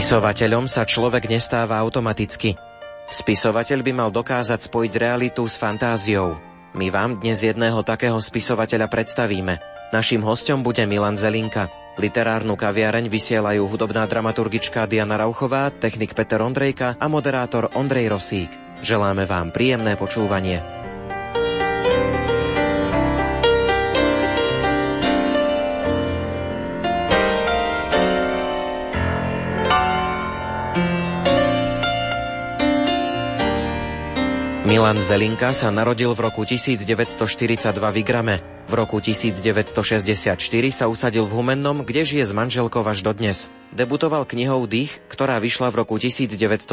Spisovateľom sa človek nestáva automaticky. Spisovateľ by mal dokázať spojiť realitu s fantáziou. My vám dnes jedného takého spisovateľa predstavíme. Naším hostom bude Milan Zelinka. Literárnu kaviareň vysielajú hudobná dramaturgička Diana Rauchová, technik Peter Ondrejka a moderátor Ondrej Rosík. Želáme vám príjemné počúvanie. Milan Zelinka sa narodil v roku 1942 v Igrame. V roku 1964 sa usadil v Humennom, kde žije s manželkou až dodnes. Debutoval knihou Dých, ktorá vyšla v roku 1970.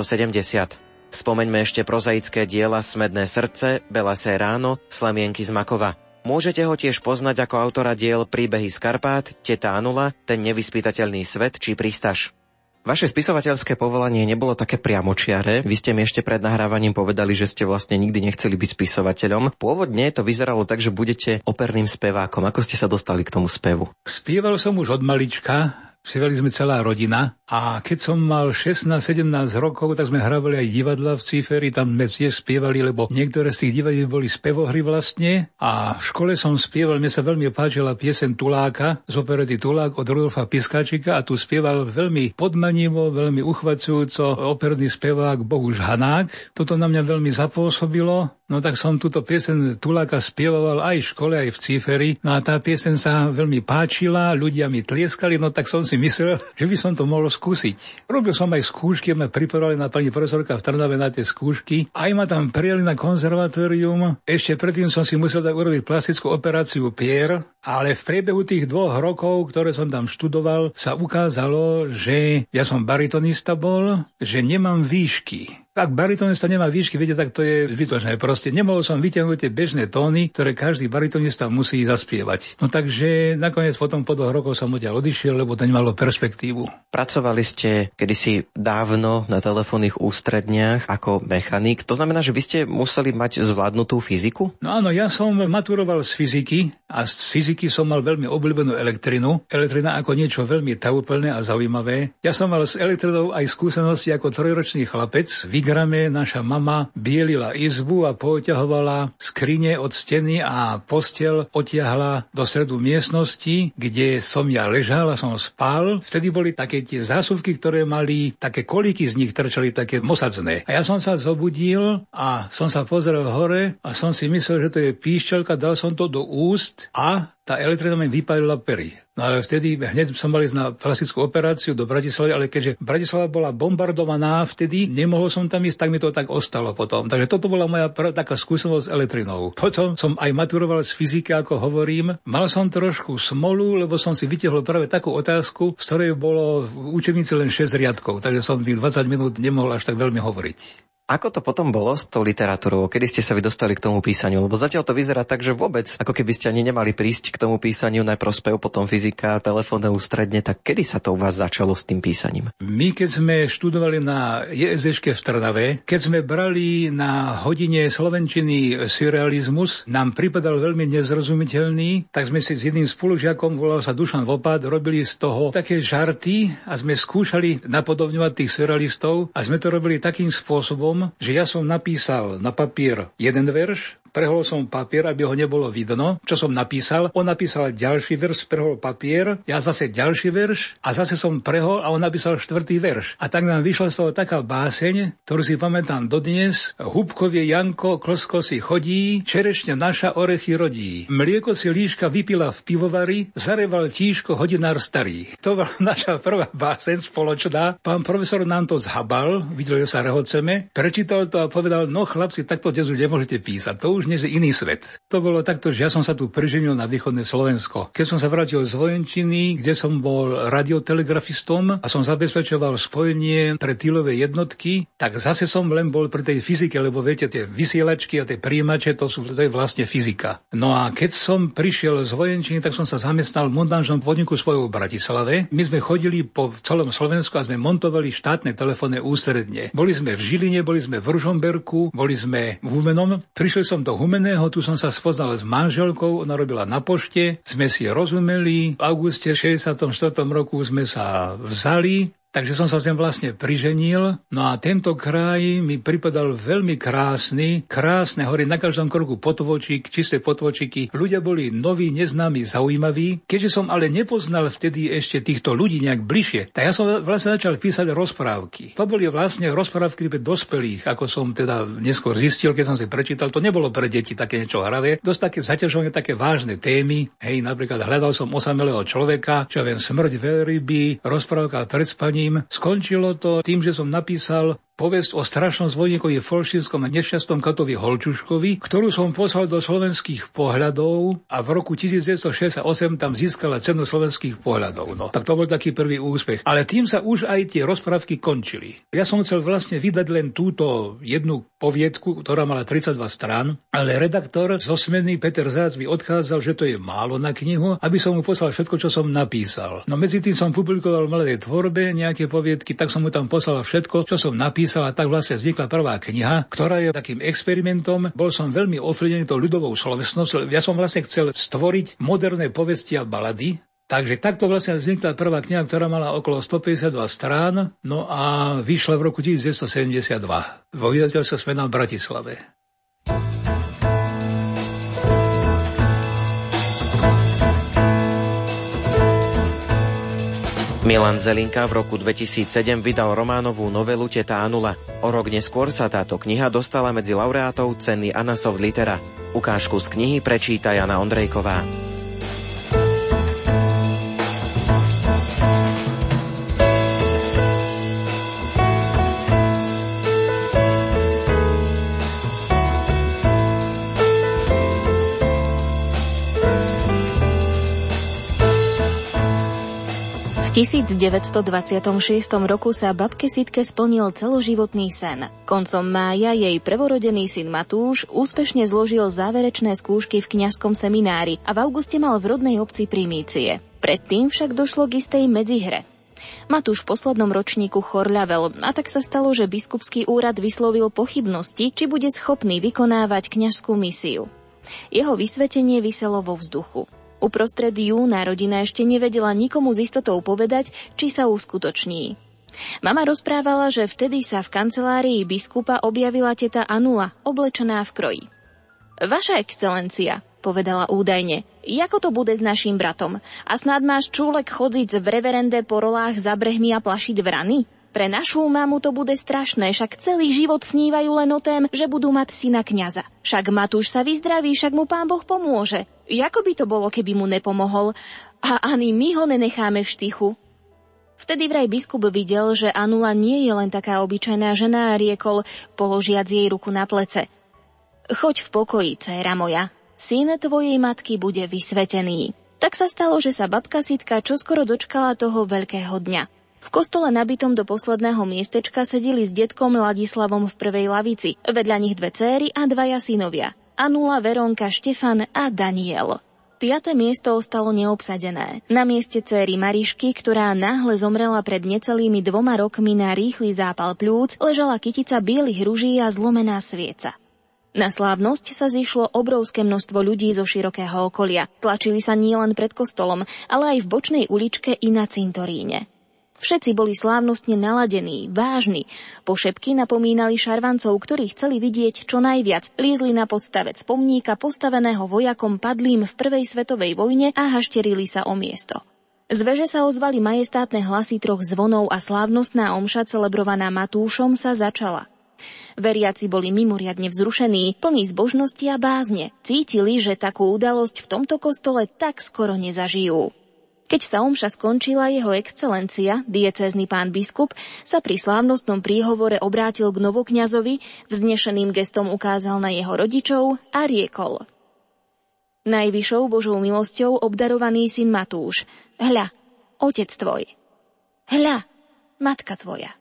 Spomeňme ešte prozaické diela Smedné srdce, Belasé ráno, Slamienky z Makova. Môžete ho tiež poznať ako autora diel Príbehy z Karpát, Teta Anula, Ten nevyspytateľný svet či Pristaž. Vaše spisovateľské povolanie nebolo také priamočiare. Vy ste mi ešte pred nahrávaním povedali, že ste vlastne nikdy nechceli byť spisovateľom. Pôvodne to vyzeralo tak, že budete operným spevákom. Ako ste sa dostali k tomu spevu? Spieval som už od malička, Spievali sme celá rodina a keď som mal 16-17 rokov, tak sme hravali aj divadla v Ciferi, tam sme tiež spievali, lebo niektoré z tých divadiel boli spevohry vlastne a v škole som spieval, mne sa veľmi páčila piesen Tuláka z operety Tulák od Rudolfa Piskáčika a tu spieval veľmi podmanivo, veľmi uchvacujúco operný spevák Bohuž Hanák. Toto na mňa veľmi zapôsobilo No tak som túto piesen Tuláka spievoval aj v škole, aj v Ciferi. No a tá piesen sa veľmi páčila, ľudia mi tlieskali, no tak som si myslel, že by som to mohol skúsiť. Robil som aj skúšky, ma pripravili na pani profesorka v Trnave na tie skúšky. Aj ma tam prijali na konzervatórium. Ešte predtým som si musel tak urobiť plastickú operáciu pier, ale v priebehu tých dvoch rokov, ktoré som tam študoval, sa ukázalo, že ja som baritonista bol, že nemám výšky. Ak baritonista nemá výšky, viete, tak to je zbytočné. Proste nemohol som vyťahnuť tie bežné tóny, ktoré každý baritonista musí zaspievať. No takže nakoniec potom po dvoch rokoch som odtiaľ odišiel, lebo to nemalo perspektívu. Pracovali ste kedysi dávno na telefónnych ústredniach ako mechanik. To znamená, že vy ste museli mať zvládnutú fyziku? No áno, ja som maturoval z fyziky a z fyziky som mal veľmi obľúbenú elektrinu. Elektrina ako niečo veľmi taúplné a zaujímavé. Ja som mal s elektrinou aj skúsenosti ako trojročný chlapec. Grame naša mama bielila izbu a poťahovala skrine od steny a postel otiahla do stredu miestnosti, kde som ja ležal a som spal. Vtedy boli také tie zásuvky, ktoré mali také kolíky z nich trčali také mosadzné. A ja som sa zobudil a som sa pozrel hore a som si myslel, že to je píšťalka, dal som to do úst a tá elektrina mi vypálila pery. No ale vtedy hneď som mal ísť na plastickú operáciu do Bratislavy, ale keďže Bratislava bola bombardovaná vtedy, nemohol som tam ísť, tak mi to tak ostalo potom. Takže toto bola moja prvá taká skúsenosť s elektrinou. Potom som aj maturoval z fyziky, ako hovorím. Mal som trošku smolu, lebo som si vytiahol práve takú otázku, z ktorej bolo v učebnici len 6 riadkov, takže som tých 20 minút nemohol až tak veľmi hovoriť. Ako to potom bolo s tou literatúrou? Kedy ste sa vy dostali k tomu písaniu? Lebo zatiaľ to vyzerá tak, že vôbec, ako keby ste ani nemali prísť k tomu písaniu, najprv spev, potom fyzika, telefónne ústredne, tak kedy sa to u vás začalo s tým písaním? My, keď sme študovali na JSŠ v Trnave, keď sme brali na hodine slovenčiny surrealizmus, nám pripadal veľmi nezrozumiteľný, tak sme si s jedným spolužiakom, volal sa Dušan Vopad, robili z toho také žarty a sme skúšali napodobňovať tých surrealistov a sme to robili takým spôsobom, tom, že ja som napísal na papier jeden verš, prehol som papier, aby ho nebolo vidno, čo som napísal. On napísal ďalší verš, prehol papier, ja zase ďalší verš a zase som prehol a on napísal štvrtý verš. A tak nám vyšla z toho taká báseň, ktorú si pamätám dodnes. Húbkovie Janko, klosko si chodí, čerešňa naša orechy rodí. Mlieko si líška vypila v pivovari, zareval tíško hodinár starý. To bola naša prvá báseň spoločná. Pán profesor nám to zhabal, videl, že sa rehoceme, prečítal to a povedal, no chlapci, takto dnes už nemôžete písať. To už dnes je iný svet. To bolo takto, že ja som sa tu preženil na východné Slovensko. Keď som sa vrátil z vojenčiny, kde som bol radiotelegrafistom a som zabezpečoval spojenie pre týlové jednotky, tak zase som len bol pri tej fyzike, lebo viete, tie vysielačky a tie príjimače, to, sú, to je vlastne fyzika. No a keď som prišiel z vojenčiny, tak som sa zamestnal v montážnom podniku svojho v Bratislave. My sme chodili po celom Slovensku a sme montovali štátne telefónne ústredne. Boli sme v Žiline, boli sme v Ružomberku, boli sme v Humenom. Prišiel som do Humeného, tu som sa spoznal s manželkou, ona robila na pošte, sme si rozumeli. V auguste 64. roku sme sa vzali, Takže som sa sem vlastne priženil. No a tento kraj mi pripadal veľmi krásny. Krásne hory na každom kroku potvočík, čisté potvočiky. Ľudia boli noví, neznámi, zaujímaví. Keďže som ale nepoznal vtedy ešte týchto ľudí nejak bližšie, tak ja som vlastne začal písať rozprávky. To boli vlastne rozprávky pre dospelých, ako som teda neskôr zistil, keď som si prečítal. To nebolo pre deti také niečo hravé. Dosť také zaťažovanie, také vážne témy. Hej, napríklad hľadal som osamelého človeka, čo viem, smrť veľryby, rozprávka pred spaním, Skončilo to tým, že som napísal povesť o strašnom zvojníkovi Folšinskom a nešťastnom katovi Holčuškovi, ktorú som poslal do slovenských pohľadov a v roku 1968 tam získala cenu slovenských pohľadov. No, tak to bol taký prvý úspech. Ale tým sa už aj tie rozprávky končili. Ja som chcel vlastne vydať len túto jednu poviedku, ktorá mala 32 strán, ale redaktor zo smeny Peter Zác mi odchádzal, že to je málo na knihu, aby som mu poslal všetko, čo som napísal. No medzi tým som publikoval v mladej tvorbe nejaké poviedky, tak som mu tam poslal všetko, čo som napísal napísal a tak vlastne vznikla prvá kniha, ktorá je takým experimentom. Bol som veľmi ovplyvnený tou ľudovou slovesnosťou. Ja som vlastne chcel stvoriť moderné povesti a balady, Takže takto vlastne vznikla prvá kniha, ktorá mala okolo 152 strán, no a vyšla v roku 1972 vo vydateľstve Smena v Bratislave. Milan Zelinka v roku 2007 vydal románovú novelu Teta Anula. O rok neskôr sa táto kniha dostala medzi laureátov ceny Anasoft Litera. Ukážku z knihy prečíta Jana Ondrejková. 1926 roku sa babke Sitke splnil celoživotný sen. Koncom mája jej prvorodený syn Matúš úspešne zložil záverečné skúšky v kňažskom seminári a v auguste mal v rodnej obci primície. Predtým však došlo k istej medzihre. Matúš v poslednom ročníku chorľavel a tak sa stalo, že biskupský úrad vyslovil pochybnosti, či bude schopný vykonávať kňažskú misiu. Jeho vysvetenie vyselo vo vzduchu. Uprostred júna rodina ešte nevedela nikomu z istotou povedať, či sa uskutoční. Mama rozprávala, že vtedy sa v kancelárii biskupa objavila teta Anula, oblečená v kroji. Vaša excelencia, povedala údajne, ako to bude s našim bratom? A snad máš čúlek chodziť v reverende po rolách za brehmi a plašiť vrany? Pre našu mamu to bude strašné, však celý život snívajú len o tém, že budú mať syna kňaza. Však Matúš sa vyzdraví, však mu pán Boh pomôže. Jako by to bolo, keby mu nepomohol? A ani my ho nenecháme v štychu. Vtedy vraj biskup videl, že Anula nie je len taká obyčajná žena a riekol, položiac jej ruku na plece. Choď v pokoji, dcéra moja. Syn tvojej matky bude vysvetený. Tak sa stalo, že sa babka Sitka čoskoro dočkala toho veľkého dňa. V kostole nabitom do posledného miestečka sedeli s detkom Ladislavom v prvej lavici, vedľa nich dve céry a dvaja synovia. Anula, Veronka, Štefan a Daniel. Piaté miesto ostalo neobsadené. Na mieste céry Marišky, ktorá náhle zomrela pred necelými dvoma rokmi na rýchly zápal plúc, ležala kytica bielých ruží a zlomená svieca. Na slávnosť sa zišlo obrovské množstvo ľudí zo širokého okolia. Tlačili sa nielen pred kostolom, ale aj v bočnej uličke i na cintoríne. Všetci boli slávnostne naladení, vážni. Po šepky napomínali šarvancov, ktorí chceli vidieť čo najviac. Liezli na podstavec pomníka postaveného vojakom padlým v prvej svetovej vojne a hašterili sa o miesto. Z veže sa ozvali majestátne hlasy troch zvonov a slávnostná omša celebrovaná Matúšom sa začala. Veriaci boli mimoriadne vzrušení, plní zbožnosti a bázne. Cítili, že takú udalosť v tomto kostole tak skoro nezažijú. Keď sa omša skončila, jeho excelencia, diecézny pán biskup, sa pri slávnostnom príhovore obrátil k novokňazovi, vznešeným gestom ukázal na jeho rodičov a riekol. Najvyššou Božou milosťou obdarovaný syn Matúš. Hľa, otec tvoj. Hľa, matka tvoja.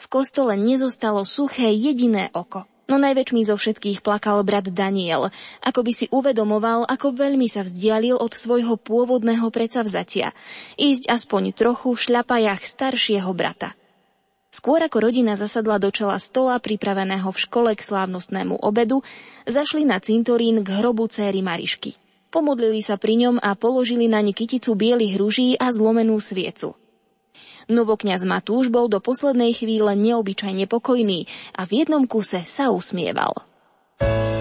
V kostole nezostalo suché jediné oko. No najväčší zo všetkých plakal brat Daniel, ako by si uvedomoval, ako veľmi sa vzdialil od svojho pôvodného predsavzatia, ísť aspoň trochu v šľapajach staršieho brata. Skôr ako rodina zasadla do čela stola pripraveného v škole k slávnostnému obedu, zašli na cintorín k hrobu céry Marišky. Pomodlili sa pri ňom a položili na ni kyticu bielých ruží a zlomenú sviecu. Novokňaz Matúš bol do poslednej chvíle neobyčajne pokojný a v jednom kuse sa usmieval. Vy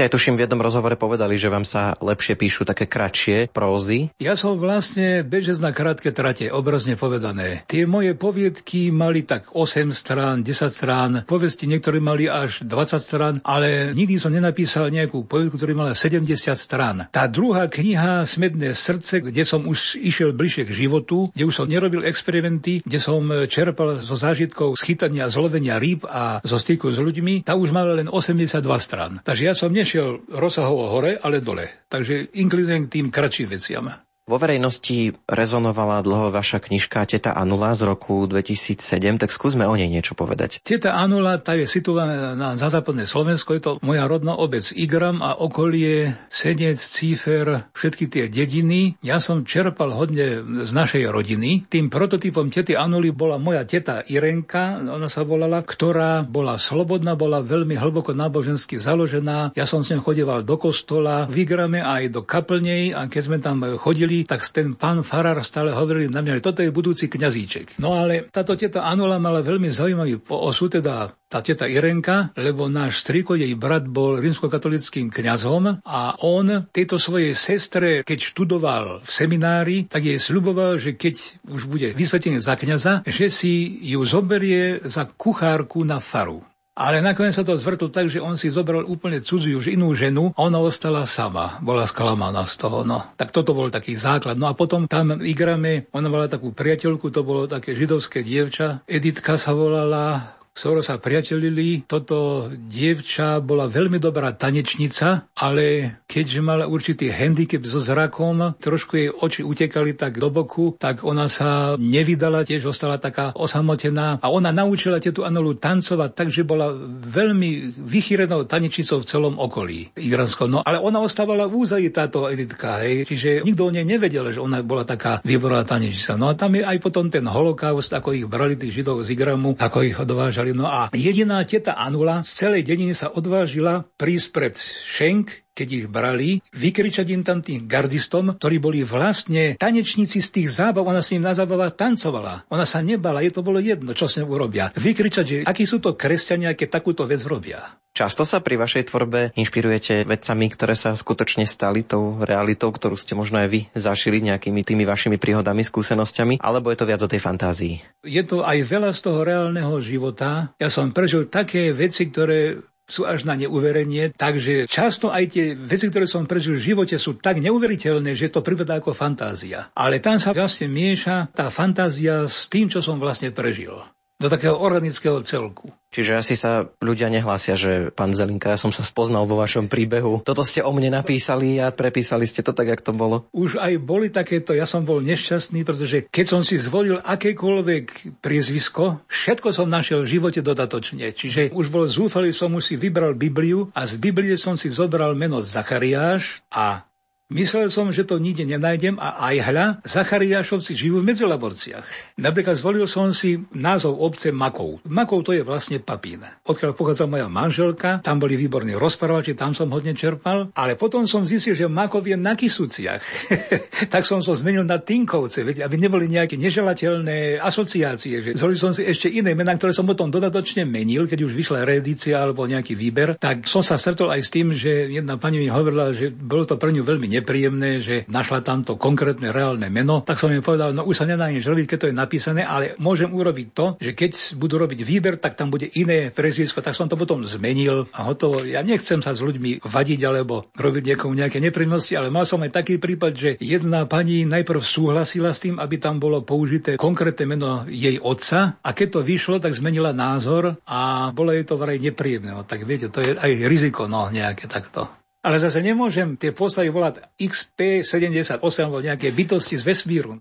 ste aj tuším v jednom rozhovore povedali, že vám sa lepšie píšu také kratšie prózy. Ja som vlastne bežec na krátke trate, obrazne povedané. Tie moje poviedky mali tak 8 strán, 10 strán, povesti niektoré mali až 20 strán, ale nikdy som nenapísal nejakú poviedku, ktorá mala 70 strán. Tá druhá kniha Smedné srdce, kde som už išiel bližšie k životu, kde už som nerobil experimenty, kde som čerpal zo zážitkov schytania, zlovenia rýb a zo styku s ľuďmi, tá už mala len 82 strán. Takže ja som nešiel rozsahovo hore, ale dole. Takže inklinujem k tým kratším veciam. Vo verejnosti rezonovala dlho vaša knižka Teta Anula z roku 2007, tak skúsme o nej niečo povedať. Teta Anula, tá je situovaná na, na západné Slovensko, je to moja rodná obec Igram a okolie, Senec, Cífer, všetky tie dediny. Ja som čerpal hodne z našej rodiny. Tým prototypom Tety Anuly bola moja teta Irenka, ona sa volala, ktorá bola slobodná, bola veľmi hlboko nábožensky založená. Ja som s ňou chodeval do kostola v Igrame aj do kaplnej a keď sme tam chodili, tak ten pán Farar stále hovorili na mňa, že toto je budúci kňazíček. No ale táto teta Anula mala veľmi zaujímavý osud, teda tá teta Irenka, lebo náš striko, jej brat bol rímskokatolickým kňazom a on tejto svojej sestre, keď študoval v seminári, tak jej sľuboval, že keď už bude vysvetený za kňaza, že si ju zoberie za kuchárku na faru. Ale nakoniec sa to zvrtlo tak, že on si zobral úplne cudziu už inú ženu a ona ostala sama. Bola sklamaná z toho. No. Tak toto bol taký základ. No a potom tam igrame, ona mala takú priateľku, to bolo také židovské dievča. Editka sa volala, skoro sa priatelili. Toto dievča bola veľmi dobrá tanečnica, ale keďže mala určitý handicap so zrakom, trošku jej oči utekali tak do boku, tak ona sa nevydala, tiež ostala taká osamotená a ona naučila tieto Anolu tancovať, takže bola veľmi vychýrenou tanečnicou v celom okolí Igransko. No ale ona ostávala v úzaji táto Editka, hej, čiže nikto o nej nevedel, že ona bola taká výborná tanečnica. No a tam je aj potom ten holokaust, ako ich brali tých židov z Igramu, ako ich odvážali No a jediná teta Anula z celej dediny sa odvážila prísť pred Šenk, keď ich brali, vykričať im tam tým gardistom, ktorí boli vlastne tanečníci z tých zábav, ona s ním na zábavách tancovala. Ona sa nebala, je to bolo jedno, čo s ňou urobia. Vykričať, že akí sú to kresťania, keď takúto vec robia. Často sa pri vašej tvorbe inšpirujete vecami, ktoré sa skutočne stali tou realitou, ktorú ste možno aj vy zašili nejakými tými vašimi príhodami, skúsenosťami, alebo je to viac o tej fantázii? Je to aj veľa z toho reálneho života. Ja som prežil také veci, ktoré sú až na neuverenie, takže často aj tie veci, ktoré som prežil v živote, sú tak neuveriteľné, že to pripadá ako fantázia. Ale tam sa vlastne mieša tá fantázia s tým, čo som vlastne prežil. Do takého organického celku. Čiže asi sa ľudia nehlásia, že pán Zelinka, ja som sa spoznal vo vašom príbehu. Toto ste o mne napísali a prepísali ste to tak, jak to bolo. Už aj boli takéto, ja som bol nešťastný, pretože keď som si zvolil akékoľvek priezvisko, všetko som našiel v živote dodatočne. Čiže už bol zúfalý, som už si vybral Bibliu a z Biblie som si zobral meno Zachariáš a Myslel som, že to nikde nenájdem a aj hľa, Zachariášovci žijú v Medzilaborciach. Napríklad zvolil som si názov obce Makov. Makov to je vlastne Papín. Odkiaľ pochádza moja manželka, tam boli výborní rozprávači, tam som hodne čerpal, ale potom som zistil, že Makov je na Kisuciach. tak som to zmenil na Tinkovce, aby neboli nejaké neželateľné asociácie. Že zvolil som si ešte iné mená, ktoré som potom dodatočne menil, keď už vyšla reedícia alebo nejaký výber, tak som sa stretol aj s tým, že jedna pani mi hovorila, že bolo to pre ňu veľmi nepríjemné, že našla tamto konkrétne reálne meno, tak som im povedal, no už sa nedá nič robiť, keď to je napísané, ale môžem urobiť to, že keď budú robiť výber, tak tam bude iné preziesko, tak som to potom zmenil a hotovo. Ja nechcem sa s ľuďmi vadiť alebo robiť niekomu nejaké nepríjemnosti, ale mal som aj taký prípad, že jedna pani najprv súhlasila s tým, aby tam bolo použité konkrétne meno jej otca a keď to vyšlo, tak zmenila názor a bolo jej to vraj nepríjemné. No, tak viete, to je aj riziko no, nejaké takto. Ale zase nemôžem tie postavy volať XP78 alebo nejaké bytosti z vesmíru.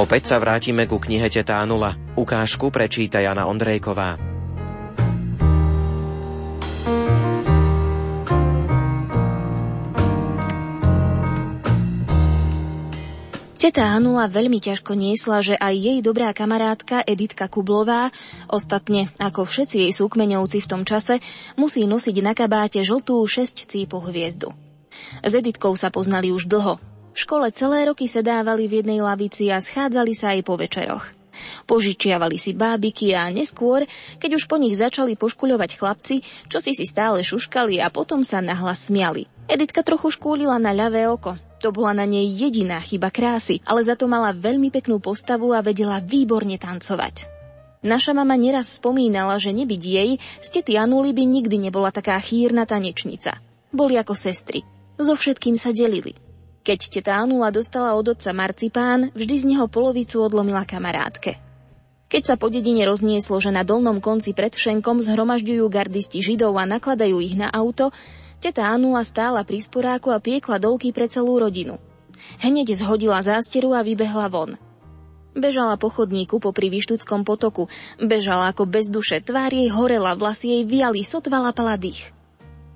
Opäť sa vrátime ku knihe Teta Anula. Ukážku prečíta Jana Ondrejková. Teta Anula veľmi ťažko niesla, že aj jej dobrá kamarátka Editka Kublová, ostatne ako všetci jej súkmeňovci v tom čase, musí nosiť na kabáte žltú 6 cípu hviezdu. S Editkou sa poznali už dlho. V škole celé roky sedávali v jednej lavici a schádzali sa aj po večeroch. Požičiavali si bábiky a neskôr, keď už po nich začali poškuľovať chlapci, čo si si stále šuškali a potom sa nahlas smiali. Editka trochu škúlila na ľavé oko, to bola na nej jediná chyba krásy, ale za to mala veľmi peknú postavu a vedela výborne tancovať. Naša mama neraz spomínala, že nebyť jej, z tety Anuly by nikdy nebola taká chýrna tanečnica. Boli ako sestry. So všetkým sa delili. Keď teta Anula dostala od otca marcipán, vždy z neho polovicu odlomila kamarátke. Keď sa po dedine roznieslo, že na dolnom konci pred Šenkom zhromažďujú gardisti židov a nakladajú ich na auto, Teta Anula stála pri sporáku a piekla dolky pre celú rodinu. Hneď zhodila zásteru a vybehla von. Bežala po chodníku popri Vyštuckom potoku. Bežala ako bez duše, tvár jej horela, vlasy jej viali, sotva lapala dých.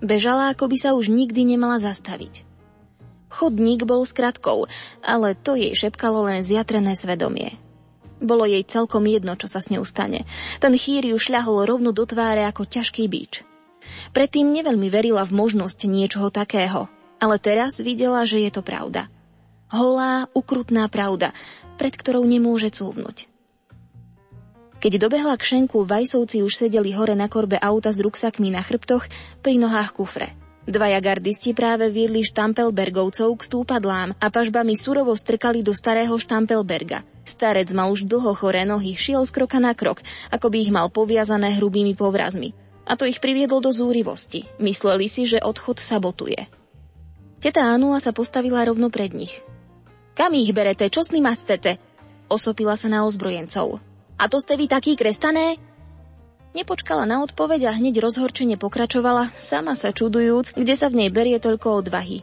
Bežala, ako by sa už nikdy nemala zastaviť. Chodník bol skratkou, ale to jej šepkalo len zjatrené svedomie. Bolo jej celkom jedno, čo sa s ňou stane. Ten chýr ju šľahol rovno do tváre ako ťažký bíč. Predtým neveľmi verila v možnosť niečoho takého, ale teraz videla, že je to pravda. Holá, ukrutná pravda, pred ktorou nemôže cúvnuť. Keď dobehla k šenku, Vajsovci už sedeli hore na korbe auta s ruksakmi na chrbtoch, pri nohách kufre. Dvaja gardisti práve viedli Štampelbergovcov k stúpadlám a pažbami surovo strkali do starého Štampelberga. Starec mal už dlho choré nohy, šiel z kroka na krok, ako by ich mal poviazané hrubými povrazmi a to ich priviedlo do zúrivosti. Mysleli si, že odchod sabotuje. Teta Anula sa postavila rovno pred nich. Kam ich berete? Čo s nima chcete? Osopila sa na ozbrojencov. A to ste vy taký krestané? Nepočkala na odpoveď a hneď rozhorčene pokračovala, sama sa čudujúc, kde sa v nej berie toľko odvahy.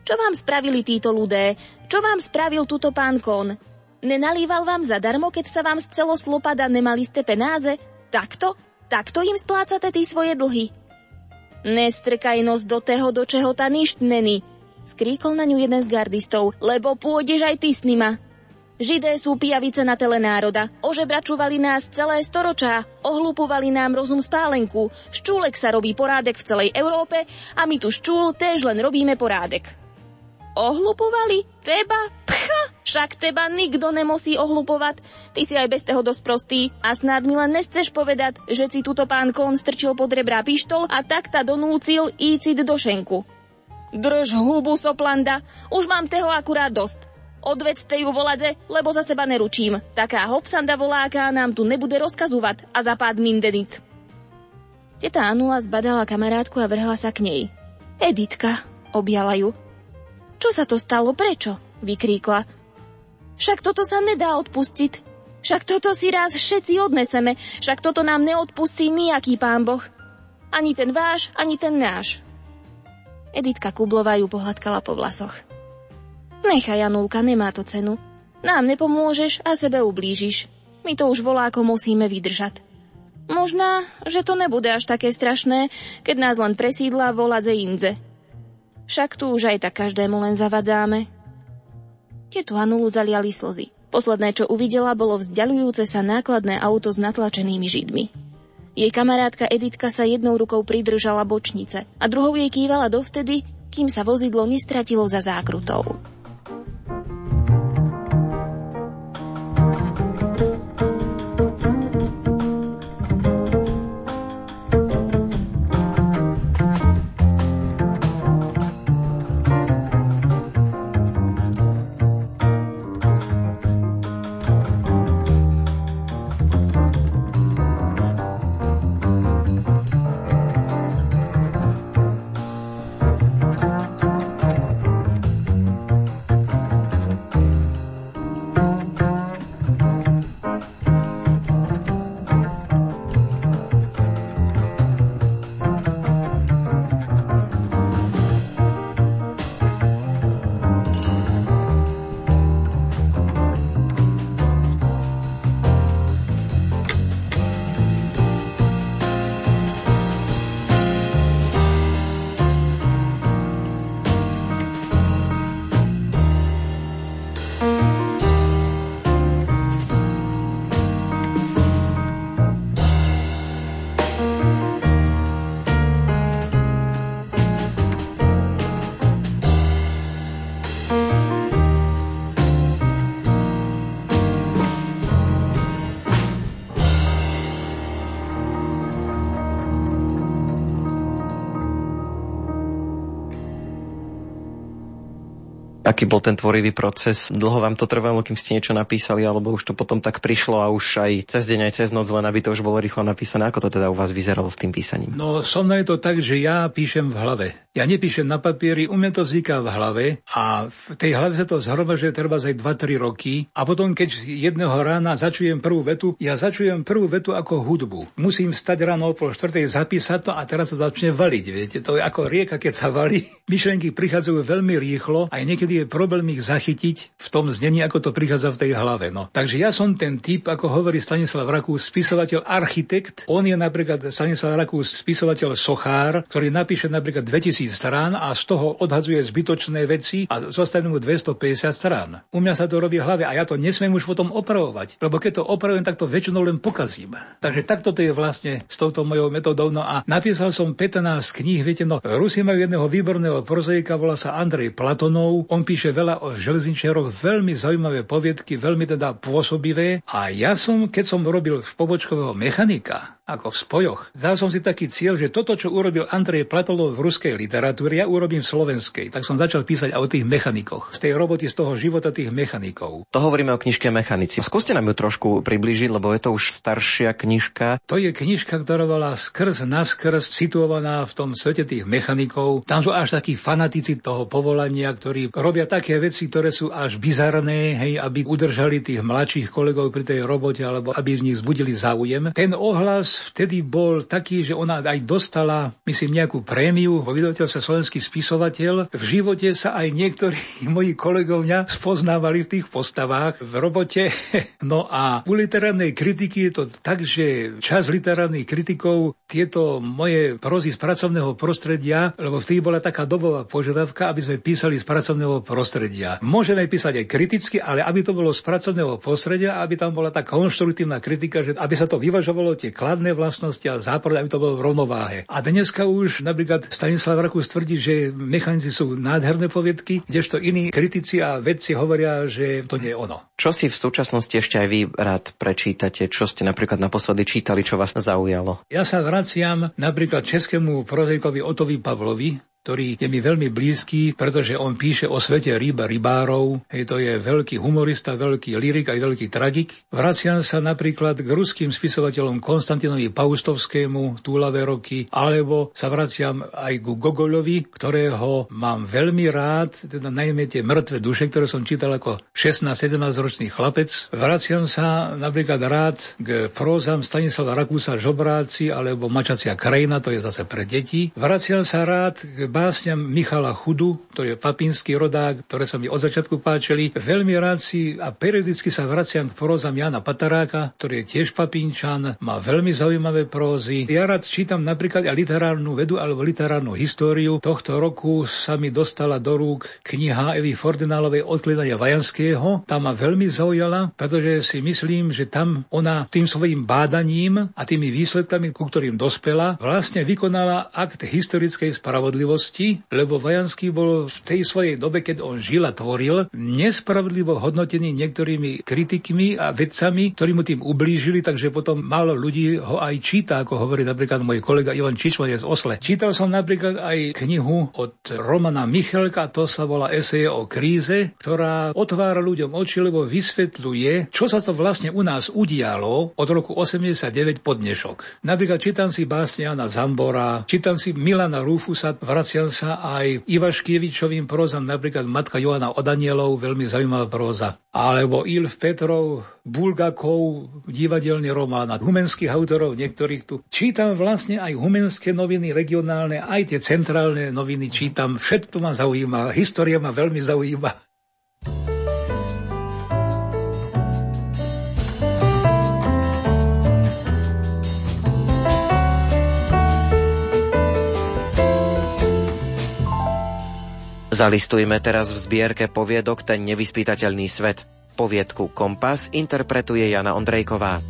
Čo vám spravili títo ľudé? Čo vám spravil túto pán Kon? Nenalíval vám zadarmo, keď sa vám z celoslopada nemali ste penáze? Takto? Takto im splácate tí svoje dlhy. Nestrkaj nos do toho, do čeho ta ništnený, skríkol na ňu jeden z gardistov, lebo pôjdeš aj ty s nima. Židé sú pijavice na tele národa, ožebračovali nás celé storočá, ohlupovali nám rozum spálenku, ščúlek sa robí porádek v celej Európe a my tu ščúl též len robíme porádek. Ohlupovali? Teba? Pcha, však teba nikto nemusí ohlupovať. Ty si aj bez toho dosť prostý. A snad mi len nechceš povedať, že si tuto pán Kon strčil pod rebra pištol a tak ta donúcil ícit do šenku. Drž hubu, soplanda. Už mám teho akurát dosť. Odvedste ju voladze, lebo za seba neručím. Taká hopsanda voláka nám tu nebude rozkazovať a zapád mindenit. Teta Anula zbadala kamarátku a vrhla sa k nej. Editka, objala ju. Čo sa to stalo, prečo? vykríkla. Však toto sa nedá odpustiť. Však toto si raz všetci odneseme, však toto nám neodpustí nejaký pán Boh. Ani ten váš, ani ten náš. Editka Kublová ju pohľadkala po vlasoch. Nechaj, Janulka, nemá to cenu. Nám nepomôžeš a sebe ublížiš. My to už voláko musíme vydržať. Možná, že to nebude až také strašné, keď nás len presídla voladze Inze. Však tu už aj tak každému len zavadáme. Tetu Anulu zaliali slzy. Posledné, čo uvidela, bolo vzdialujúce sa nákladné auto s natlačenými židmi. Jej kamarátka Editka sa jednou rukou pridržala bočnice a druhou jej kývala dovtedy, kým sa vozidlo nestratilo za zákrutou. Aký bol ten tvorivý proces? Dlho vám to trvalo, kým ste niečo napísali, alebo už to potom tak prišlo a už aj cez deň, aj cez noc, len aby to už bolo rýchlo napísané. Ako to teda u vás vyzeralo s tým písaním? No, so mnou je to tak, že ja píšem v hlave. Ja nepíšem na papieri, u mňa to vzniká v hlave a v tej hlave sa to zhromažuje treba aj 2-3 roky a potom, keď jedného rána začujem prvú vetu, ja začujem prvú vetu ako hudbu. Musím stať ráno o pol štvrtej, zapísať to a teraz to začne valiť. Viete, to je ako rieka, keď sa valí. Myšlenky prichádzajú veľmi rýchlo a niekedy je problém ich zachytiť v tom znení, ako to prichádza v tej hlave. No. Takže ja som ten typ, ako hovorí Stanislav Rakús, spisovateľ architekt. On je napríklad Stanislav Rakús spisovateľ sochár, ktorý napíše napríklad 2000 strán a z toho odhadzuje zbytočné veci a zostane mu 250 strán. U mňa sa to robí v hlave a ja to nesmiem už potom opravovať, lebo keď to opravujem, tak to väčšinou len pokazím. Takže takto to je vlastne s touto mojou metodou. No a napísal som 15 kníh, viete, no Rusi majú jedného výborného prozaika, volá sa Andrej Platonov. On píše veľa o železničiaroch, veľmi zaujímavé poviedky, veľmi teda pôsobivé. A ja som, keď som robil pobočkového mechanika, ako v spojoch. Dal som si taký cieľ, že toto, čo urobil Andrej Platolov v ruskej literatúre, ja urobím v slovenskej. Tak som začal písať aj o tých mechanikoch. Z tej roboty, z toho života tých mechanikov. To hovoríme o knižke Mechanici. Skúste nám ju trošku približiť, lebo je to už staršia knižka. To je knižka, ktorá bola skrz naskrz situovaná v tom svete tých mechanikov. Tam sú až takí fanatici toho povolania, ktorí robia také veci, ktoré sú až bizarné, hej, aby udržali tých mladších kolegov pri tej robote alebo aby z nich zbudili záujem. Ten ohlas vtedy bol taký, že ona aj dostala, myslím, nejakú prémiu vo vydavateľstve Slovenský spisovateľ. V živote sa aj niektorí moji kolegovňa spoznávali v tých postavách v robote. No a u literárnej kritiky je to tak, že čas literárnych kritikov tieto moje prozy z pracovného prostredia, lebo vtedy bola taká dobová požiadavka, aby sme písali z pracovného prostredia. Môžeme písať aj kriticky, ale aby to bolo z pracovného prostredia, aby tam bola tá konštruktívna kritika, že aby sa to vyvažovalo tie kladné príjemné vlastnosti a zápor, aby to bolo v rovnováhe. A dneska už napríklad Stanislav Rakus tvrdí, že mechanici sú nádherné poviedky, kdežto iní kritici a vedci hovoria, že to nie je ono. Čo si v súčasnosti ešte aj vy rád prečítate? Čo ste napríklad naposledy čítali, čo vás zaujalo? Ja sa vraciam napríklad českému prozejkovi Otovi Pavlovi, ktorý je mi veľmi blízky, pretože on píše o svete ryba rybárov. Hej, to je veľký humorista, veľký lirik aj veľký tragik. Vraciam sa napríklad k ruským spisovateľom Konstantinovi Paustovskému, Túlavé roky, alebo sa vraciam aj ku Gogolovi, ktorého mám veľmi rád, teda najmä tie mŕtve duše, ktoré som čítal ako 16-17 ročný chlapec. Vraciam sa napríklad rád k prózam Stanislava Rakúsa Žobráci alebo Mačacia krajina, to je zase pre deti. Vraciam sa rád básňam Michala Chudu, ktorý je papínsky rodák, ktoré sa mi od začiatku páčili. Veľmi rád si a periodicky sa vraciam k prózam Jana Pataráka, ktorý je tiež papínčan, má veľmi zaujímavé prózy. Ja rád čítam napríklad aj literárnu vedu alebo literárnu históriu. Tohto roku sa mi dostala do rúk kniha Evy Fordinálovej Odkladania Vajanského. Tá ma veľmi zaujala, pretože si myslím, že tam ona tým svojim bádaním a tými výsledkami, ku ktorým dospela, vlastne vykonala akt historickej spravodlivosti minulosti, lebo Vajanský bol v tej svojej dobe, keď on žil a tvoril, nespravodlivo hodnotený niektorými kritikmi a vedcami, ktorí mu tým ublížili, takže potom málo ľudí ho aj číta, ako hovorí napríklad môj kolega Ivan Čičman z Osle. Čítal som napríklad aj knihu od Romana Michelka, to sa volá eseje o kríze, ktorá otvára ľuďom oči, lebo vysvetľuje, čo sa to vlastne u nás udialo od roku 89 po dnešok. Napríklad čítam si básne Jana Zambora, čítam si Milana Rufusa, vrac vraciam sa aj Ivaškievičovým prózam, napríklad Matka Joana od Anielov, veľmi zaujímavá próza. Alebo Ilf Petrov, Bulgakov, divadelný román a humenských autorov, niektorých tu. Čítam vlastne aj humenské noviny regionálne, aj tie centrálne noviny čítam. Všetko ma zaujíma, história ma veľmi zaujíma. Zalistujme teraz v zbierke poviedok Ten nevyspytateľný svet. Poviedku Kompas interpretuje Jana Ondrejková.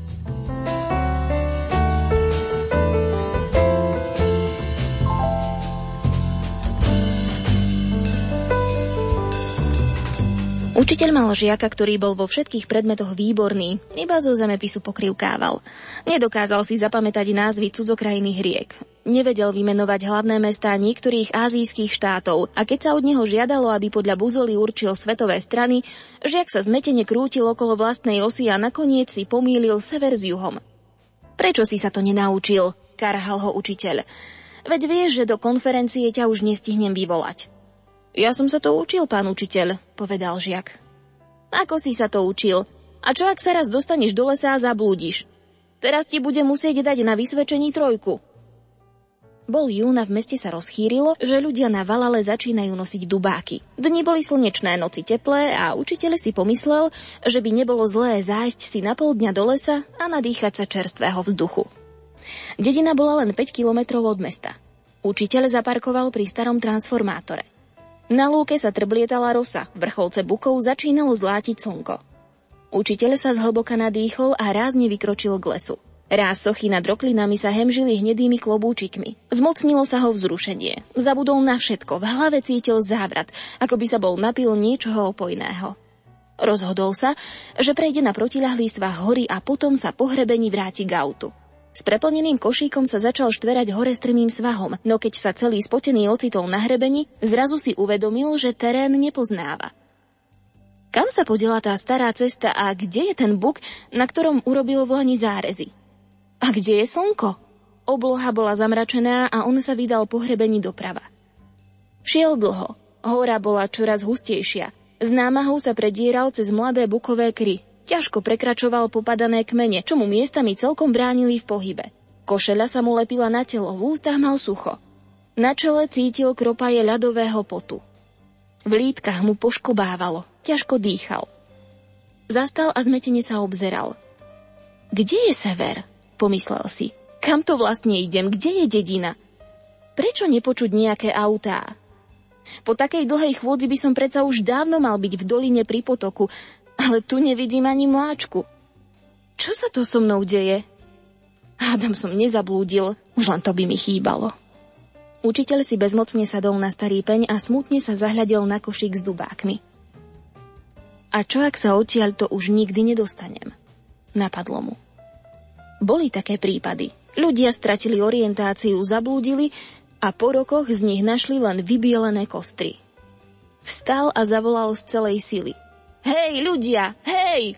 Učiteľ mal žiaka, ktorý bol vo všetkých predmetoch výborný, iba zo zemepisu pokrivkával. Nedokázal si zapamätať názvy cudzokrajných riek. Nevedel vymenovať hlavné mestá niektorých azijských štátov a keď sa od neho žiadalo, aby podľa Buzoli určil svetové strany, žiak sa zmetene krútil okolo vlastnej osy a nakoniec si pomýlil sever s juhom. Prečo si sa to nenaučil? Karhal ho učiteľ. Veď vieš, že do konferencie ťa už nestihnem vyvolať. Ja som sa to učil, pán učiteľ, povedal žiak. Ako si sa to učil? A čo ak sa raz dostaneš do lesa a zablúdiš? Teraz ti bude musieť dať na vysvedčení trojku. Bol jún a v meste sa rozchýrilo, že ľudia na Valale začínajú nosiť dubáky. Dni boli slnečné, noci teplé a učiteľ si pomyslel, že by nebolo zlé zájsť si na pol dňa do lesa a nadýchať sa čerstvého vzduchu. Dedina bola len 5 kilometrov od mesta. Učiteľ zaparkoval pri starom transformátore. Na lúke sa trblietala rosa, vrcholce bukov začínalo zlátiť slnko. Učiteľ sa zhlboka nadýchol a rázne vykročil k lesu. Ráz sochy nad roklinami sa hemžili hnedými klobúčikmi. Zmocnilo sa ho vzrušenie. Zabudol na všetko, v hlave cítil závrat, ako by sa bol napil niečoho opojného. Rozhodol sa, že prejde na protiľahlý svah hory a potom sa pohrebení vráti k autu. S preplneným košíkom sa začal štverať hore strmým svahom, no keď sa celý spotený ocitol na hrebení, zrazu si uvedomil, že terén nepoznáva. Kam sa podela tá stará cesta a kde je ten buk, na ktorom urobil v lani zárezy? A kde je slnko? Obloha bola zamračená a on sa vydal pohrebení doprava. Šiel dlho. Hora bola čoraz hustejšia. S námahou sa predieral cez mladé bukové kry. Ťažko prekračoval popadané kmene, čo mu miestami celkom bránili v pohybe. Košeľa sa mu lepila na telo, v ústach mal sucho. Na čele cítil kropaje ľadového potu. V lítkach mu pošklbávalo, ťažko dýchal. Zastal a zmetene sa obzeral. Kde je sever? pomyslel si. Kam to vlastne idem? Kde je dedina? Prečo nepočuť nejaké autá? Po takej dlhej chôdzi by som predsa už dávno mal byť v doline pri potoku, ale tu nevidím ani mláčku. Čo sa to so mnou deje? Hádam som nezablúdil, už len to by mi chýbalo. Učiteľ si bezmocne sadol na starý peň a smutne sa zahľadil na košík s dubákmi. A čo ak sa odtiaľ to už nikdy nedostanem? Napadlo mu. Boli také prípady. Ľudia stratili orientáciu, zablúdili a po rokoch z nich našli len vybielené kostry. Vstal a zavolal z celej sily. Hej, ľudia, hej!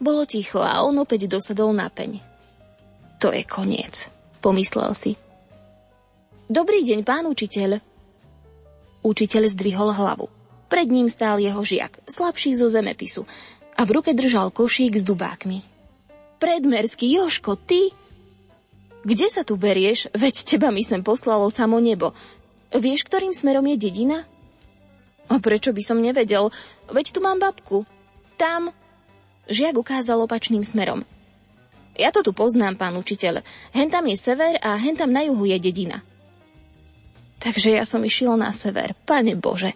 Bolo ticho a on opäť dosadol na peň. To je koniec, pomyslel si. Dobrý deň, pán učiteľ. Učiteľ zdvihol hlavu. Pred ním stál jeho žiak, slabší zo zemepisu, a v ruke držal košík s dubákmi. Predmerský Joško, ty? Kde sa tu berieš? Veď teba mi sem poslalo samo nebo. Vieš, ktorým smerom je dedina? A prečo by som nevedel? Veď tu mám babku. Tam. Žiak ukázal opačným smerom. Ja to tu poznám, pán učiteľ. Hen tam je sever a hen tam na juhu je dedina. Takže ja som išiel na sever. Pane Bože.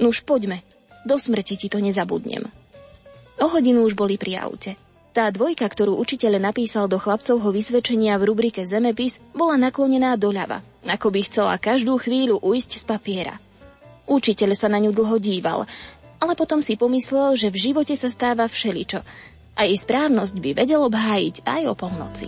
Nuž poďme. Do smrti ti to nezabudnem. O hodinu už boli pri aute. Tá dvojka, ktorú učiteľ napísal do chlapcovho vysvedčenia v rubrike Zemepis, bola naklonená doľava, ako by chcela každú chvíľu ujsť z papiera. Učiteľ sa na ňu dlho díval, ale potom si pomyslel, že v živote sa stáva všeličo a jej správnosť by vedel obhájiť aj o polnoci.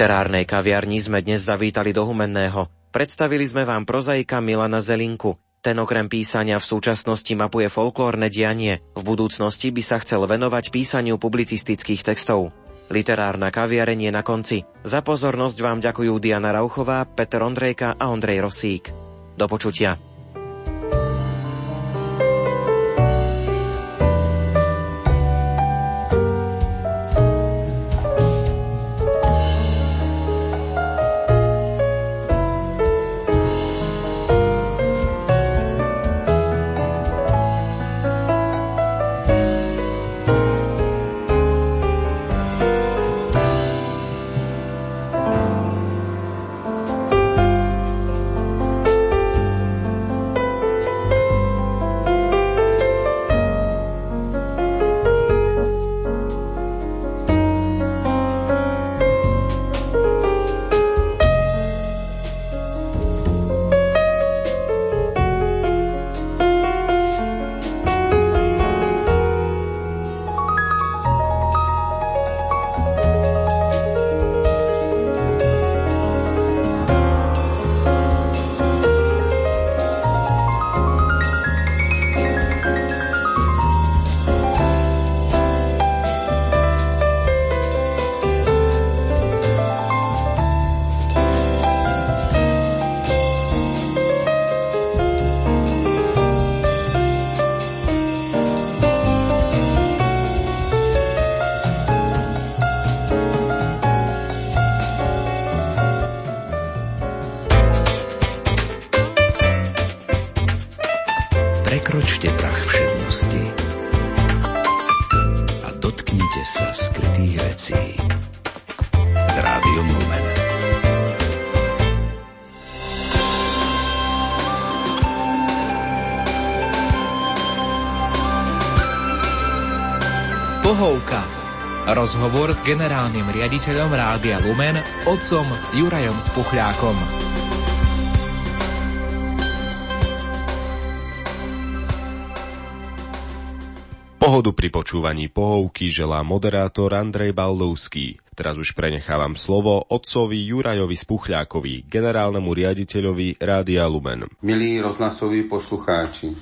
Literárnej kaviarni sme dnes zavítali do Humenného. Predstavili sme vám prozaika Milana Zelinku. Ten okrem písania v súčasnosti mapuje folklórne dianie. V budúcnosti by sa chcel venovať písaniu publicistických textov. Literárna kaviareň na konci. Za pozornosť vám ďakujú Diana Rauchová, Peter Ondrejka a Ondrej Rosík. Do počutia. Rozhovor s generálnym riaditeľom Rádia Lumen, otcom Jurajom Spuchľákom. Pohodu pri počúvaní pohovky želá moderátor Andrej Baldovský. Teraz už prenechávam slovo otcovi Jurajovi Spuchľákovi, generálnemu riaditeľovi Rádia Lumen. Milí rozhlasoví poslucháči,